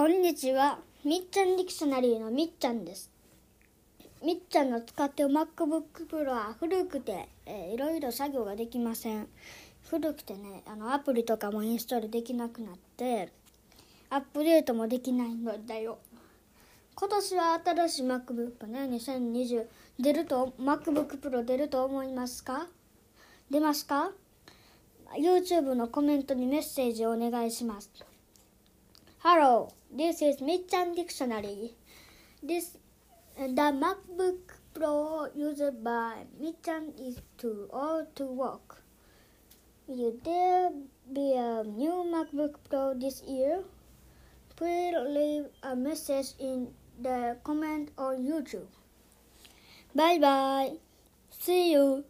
こんにちは。みっちゃんディクショナリーのみっちゃんです。みっちゃんの使ってる MacBook Pro は古くて、えーいろいろ作業ができません。古くてね、あのアプリとかもインストールできなくなって、アップデートもできないのだよ。今年は新しい MacBook ね、2020出ると、MacBook Pro 出ると思いますか？出ますか ?YouTube のコメントにメッセージをお願いします。Hello, this is Michan Dictionary. This uh, the MacBook Pro used by Michan is too old to work. Will there be a new MacBook Pro this year? Please leave a message in the comment on YouTube. Bye bye. See you.